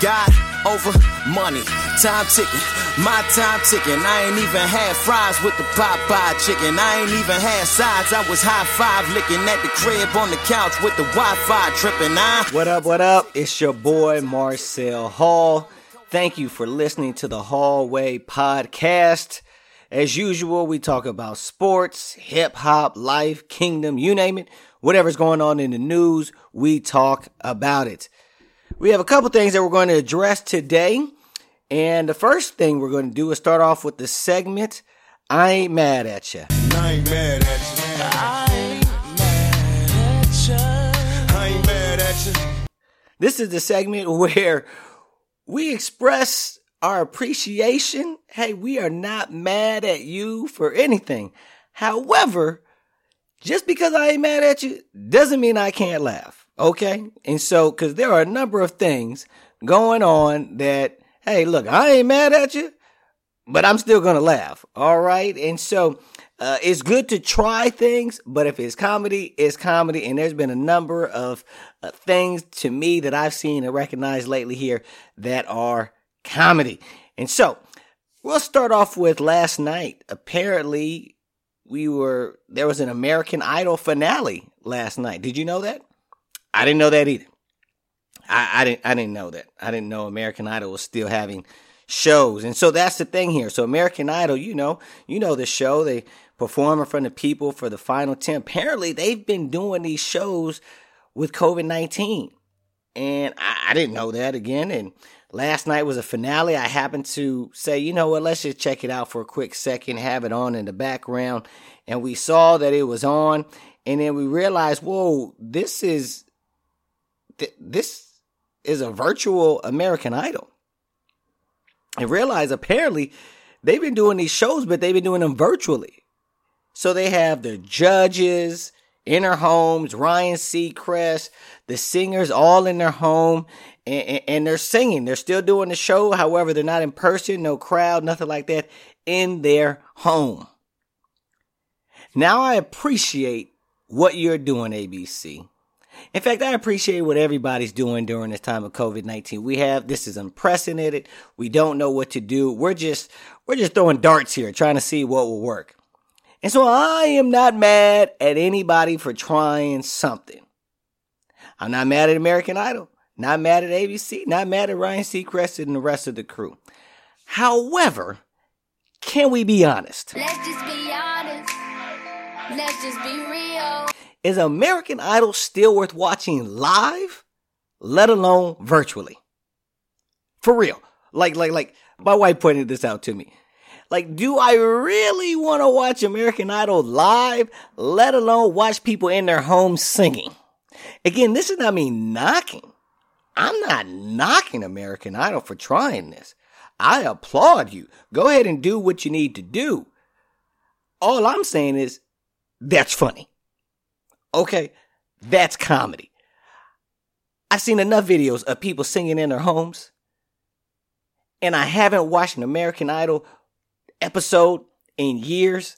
God over money, time ticking, my time ticking. I ain't even had fries with the Popeye chicken. I ain't even had sides. I was high five licking at the crib on the couch with the Wi-Fi tripping. I What up, what up? It's your boy Marcel Hall. Thank you for listening to the Hallway Podcast. As usual, we talk about sports, hip hop, life, kingdom, you name it. Whatever's going on in the news, we talk about it. We have a couple things that we're going to address today. And the first thing we're going to do is start off with the segment I Ain't Mad at You. I ain't mad at you. I ain't mad at you. I ain't mad at you. This is the segment where we express our appreciation. Hey, we are not mad at you for anything. However, just because I ain't mad at you doesn't mean I can't laugh. Okay. And so, cause there are a number of things going on that, hey, look, I ain't mad at you, but I'm still going to laugh. All right. And so, uh, it's good to try things, but if it's comedy, it's comedy. And there's been a number of uh, things to me that I've seen and recognized lately here that are comedy. And so we'll start off with last night. Apparently, we were, there was an American Idol finale last night. Did you know that? I didn't know that either. I, I didn't I didn't know that. I didn't know American Idol was still having shows. And so that's the thing here. So American Idol, you know, you know the show. They perform in front of people for the final 10. Apparently they've been doing these shows with COVID 19. And I, I didn't know that again. And last night was a finale. I happened to say, you know what, let's just check it out for a quick second, have it on in the background. And we saw that it was on. And then we realized, whoa, this is th- this is a virtual American Idol. And realize apparently they've been doing these shows, but they've been doing them virtually. So they have the judges in their homes, Ryan Seacrest, the singers all in their home, and, and, and they're singing. They're still doing the show. However, they're not in person, no crowd, nothing like that, in their home. Now I appreciate what you're doing, ABC. In fact, I appreciate what everybody's doing during this time of COVID-19. We have, this is unprecedented. We don't know what to do. We're just, we're just throwing darts here, trying to see what will work. And so I am not mad at anybody for trying something. I'm not mad at American Idol, not mad at ABC, not mad at Ryan Seacrest and the rest of the crew. However, can we be honest? Let's just be honest. Let's just be real. Is American Idol still worth watching live, let alone virtually? For real. Like, like, like, my wife pointed this out to me. Like, do I really want to watch American Idol live, let alone watch people in their homes singing? Again, this is not me knocking. I'm not knocking American Idol for trying this. I applaud you. Go ahead and do what you need to do. All I'm saying is, that's funny. Okay, that's comedy. I've seen enough videos of people singing in their homes, and I haven't watched an American Idol episode in years.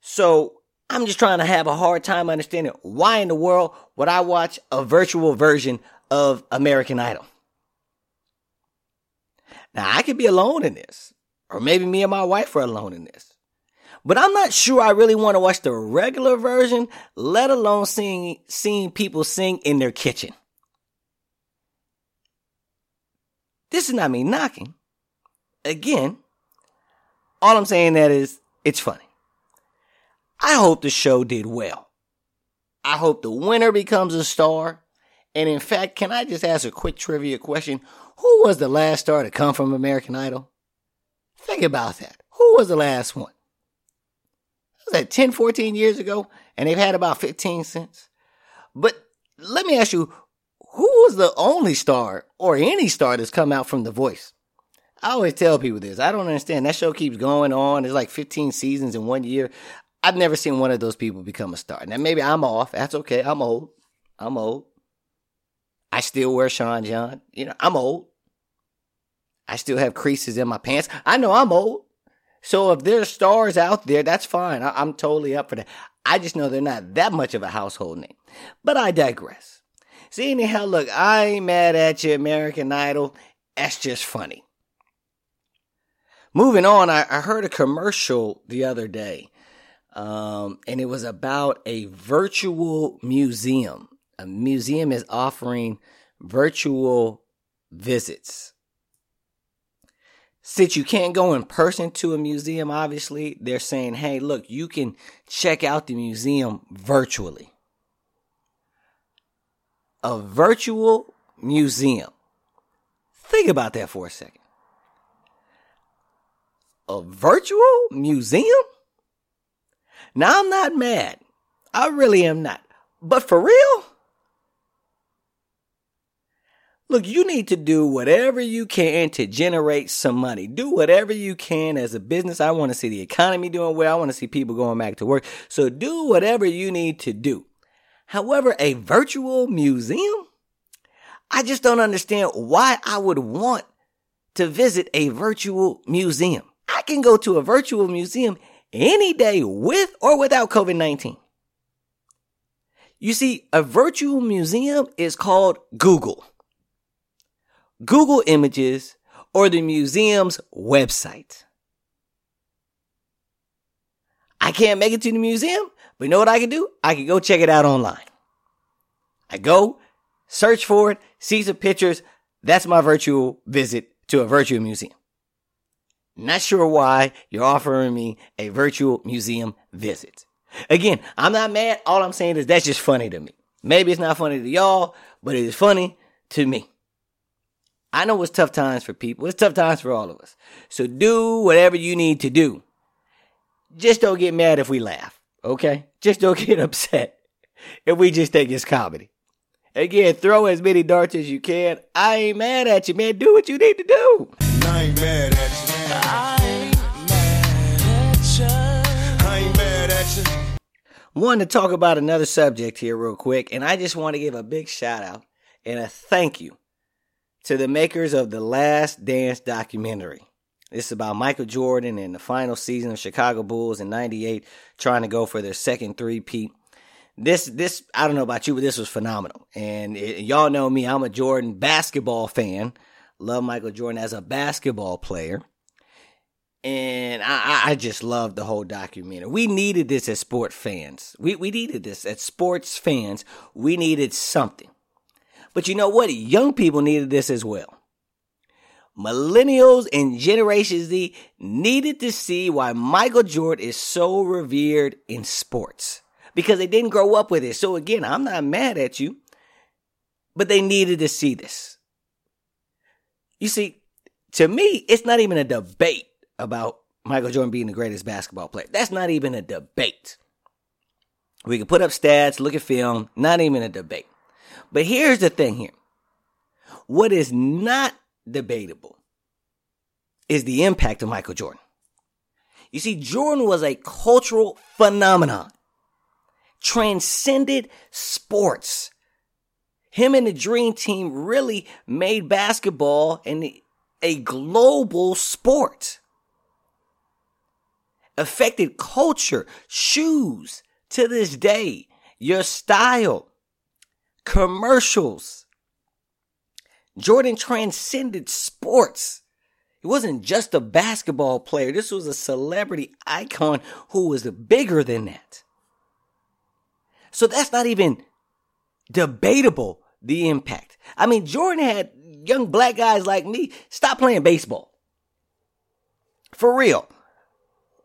So I'm just trying to have a hard time understanding why in the world would I watch a virtual version of American Idol? Now, I could be alone in this, or maybe me and my wife are alone in this. But I'm not sure I really want to watch the regular version, let alone seeing seeing people sing in their kitchen. This is not me knocking. Again, all I'm saying that is it's funny. I hope the show did well. I hope the winner becomes a star. And in fact, can I just ask a quick trivia question? Who was the last star to come from American Idol? Think about that. Who was the last one? That 10, 14 years ago? And they've had about 15 since. But let me ask you, who was the only star or any star that's come out from The Voice? I always tell people this. I don't understand. That show keeps going on. There's like 15 seasons in one year. I've never seen one of those people become a star. Now, maybe I'm off. That's okay. I'm old. I'm old. I still wear Sean John. You know, I'm old. I still have creases in my pants. I know I'm old. So if there's stars out there, that's fine. I- I'm totally up for that. I just know they're not that much of a household name. But I digress. See, anyhow, look, I ain't mad at you, American Idol. That's just funny. Moving on, I, I heard a commercial the other day, um, and it was about a virtual museum. A museum is offering virtual visits. Since you can't go in person to a museum, obviously, they're saying, hey, look, you can check out the museum virtually. A virtual museum. Think about that for a second. A virtual museum? Now, I'm not mad. I really am not. But for real? Look, you need to do whatever you can to generate some money. Do whatever you can as a business. I want to see the economy doing well. I want to see people going back to work. So do whatever you need to do. However, a virtual museum? I just don't understand why I would want to visit a virtual museum. I can go to a virtual museum any day with or without COVID 19. You see, a virtual museum is called Google. Google Images, or the museum's website. I can't make it to the museum, but you know what I can do? I can go check it out online. I go, search for it, see some pictures. That's my virtual visit to a virtual museum. Not sure why you're offering me a virtual museum visit. Again, I'm not mad. All I'm saying is that's just funny to me. Maybe it's not funny to y'all, but it is funny to me. I know it's tough times for people. It's tough times for all of us. So do whatever you need to do. Just don't get mad if we laugh, okay? Just don't get upset if we just think it's comedy. Again, throw as many darts as you can. I ain't mad at you, man. Do what you need to do. I ain't mad at you. I ain't mad at you. I ain't mad at you. Wanted to talk about another subject here, real quick, and I just want to give a big shout out and a thank you to the makers of the Last Dance documentary. This is about Michael Jordan and the final season of Chicago Bulls in 98 trying to go for their second three-peat. This this I don't know about you but this was phenomenal. And it, y'all know me, I'm a Jordan basketball fan. Love Michael Jordan as a basketball player. And I, I just love the whole documentary. We needed this as sport fans. We we needed this as sports fans. We needed something. But you know what? Young people needed this as well. Millennials and Generation Z needed to see why Michael Jordan is so revered in sports because they didn't grow up with it. So again, I'm not mad at you, but they needed to see this. You see, to me, it's not even a debate about Michael Jordan being the greatest basketball player. That's not even a debate. We can put up stats, look at film, not even a debate. But here's the thing here. What is not debatable is the impact of Michael Jordan. You see, Jordan was a cultural phenomenon, transcended sports. Him and the Dream Team really made basketball and a global sport. Affected culture, shoes to this day, your style, commercials. Jordan transcended sports. He wasn't just a basketball player. This was a celebrity icon who was bigger than that. So that's not even debatable, the impact. I mean, Jordan had young black guys like me stop playing baseball. For real.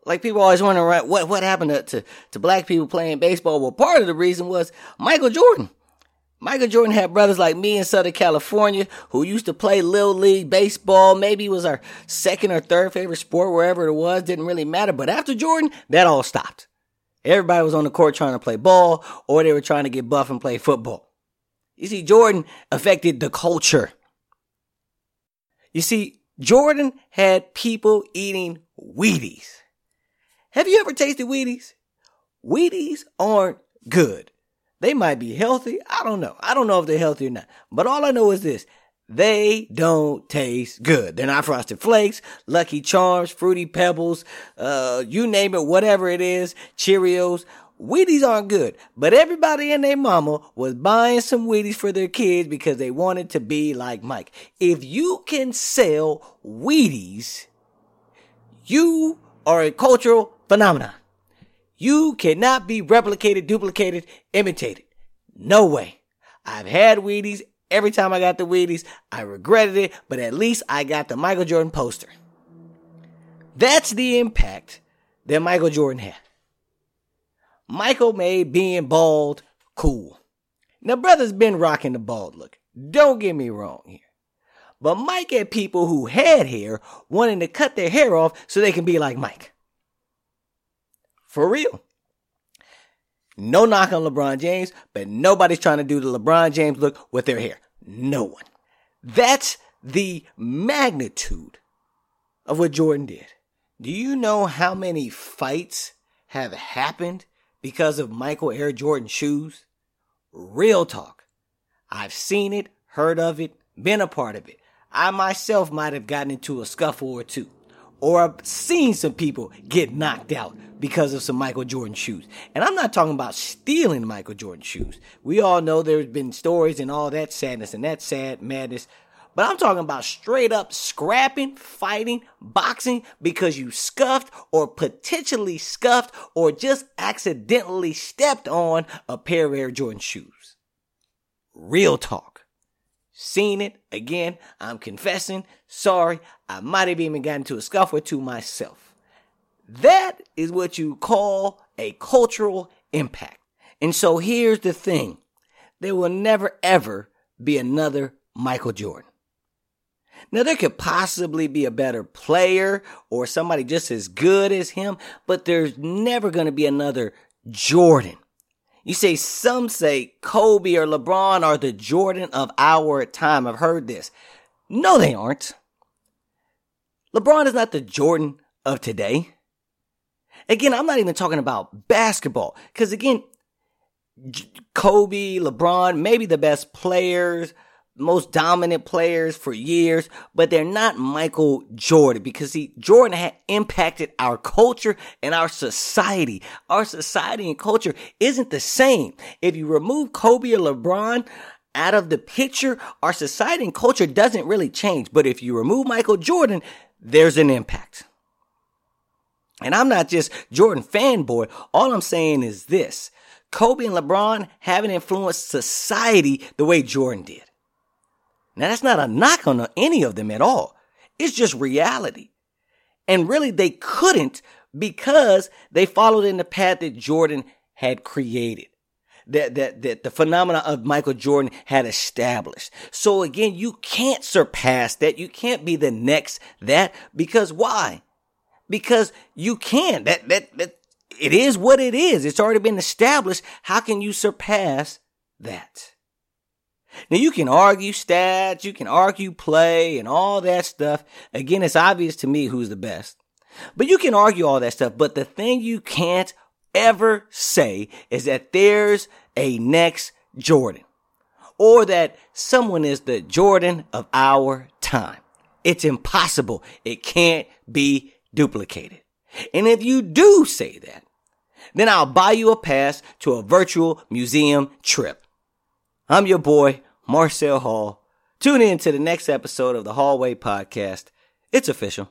Like people always wonder, what, what happened to, to, to black people playing baseball? Well, part of the reason was Michael Jordan. Michael Jordan had brothers like me in Southern California who used to play Little League baseball. Maybe it was our second or third favorite sport, wherever it was, didn't really matter. But after Jordan, that all stopped. Everybody was on the court trying to play ball or they were trying to get buff and play football. You see, Jordan affected the culture. You see, Jordan had people eating Wheaties. Have you ever tasted Wheaties? Wheaties aren't good. They might be healthy. I don't know. I don't know if they're healthy or not. But all I know is this. They don't taste good. They're not frosted flakes, lucky charms, fruity pebbles, uh, you name it, whatever it is, Cheerios. Wheaties aren't good, but everybody and their mama was buying some Wheaties for their kids because they wanted to be like Mike. If you can sell Wheaties, you are a cultural phenomenon. You cannot be replicated, duplicated, imitated. No way. I've had Wheaties. Every time I got the Wheaties, I regretted it, but at least I got the Michael Jordan poster. That's the impact that Michael Jordan had. Michael made being bald cool. Now, brother's been rocking the bald look. Don't get me wrong here. But Mike had people who had hair wanting to cut their hair off so they can be like Mike. For real. No knock on LeBron James, but nobody's trying to do the LeBron James look with their hair. No one. That's the magnitude of what Jordan did. Do you know how many fights have happened because of Michael Air Jordan shoes? Real talk. I've seen it, heard of it, been a part of it. I myself might have gotten into a scuffle or two. Or I've seen some people get knocked out because of some Michael Jordan shoes. And I'm not talking about stealing Michael Jordan shoes. We all know there's been stories and all that sadness and that sad madness but I'm talking about straight up scrapping, fighting, boxing because you scuffed or potentially scuffed or just accidentally stepped on a pair of Air Jordan shoes. Real talk. Seen it again. I'm confessing. Sorry. I might have even gotten into a scuffle or two myself. That is what you call a cultural impact. And so here's the thing. There will never ever be another Michael Jordan. Now, there could possibly be a better player or somebody just as good as him, but there's never going to be another Jordan. You say some say Kobe or LeBron are the Jordan of our time. I've heard this. No, they aren't. LeBron is not the Jordan of today. Again, I'm not even talking about basketball because again, Kobe, LeBron, maybe the best players, most dominant players for years, but they're not Michael Jordan because see, Jordan had impacted our culture and our society. Our society and culture isn't the same. If you remove Kobe or LeBron, out of the picture, our society and culture doesn't really change. But if you remove Michael Jordan, there's an impact. And I'm not just Jordan fanboy. All I'm saying is this. Kobe and LeBron haven't influenced society the way Jordan did. Now that's not a knock on any of them at all. It's just reality. And really they couldn't because they followed in the path that Jordan had created. That, that, that the phenomena of Michael Jordan had established. So again, you can't surpass that. You can't be the next that because why? Because you can. That, that, that, it is what it is. It's already been established. How can you surpass that? Now you can argue stats, you can argue play and all that stuff. Again, it's obvious to me who's the best. But you can argue all that stuff. But the thing you can't ever say is that there's a next Jordan or that someone is the Jordan of our time. It's impossible. It can't be duplicated. And if you do say that, then I'll buy you a pass to a virtual museum trip. I'm your boy, Marcel Hall. Tune in to the next episode of the Hallway Podcast. It's official.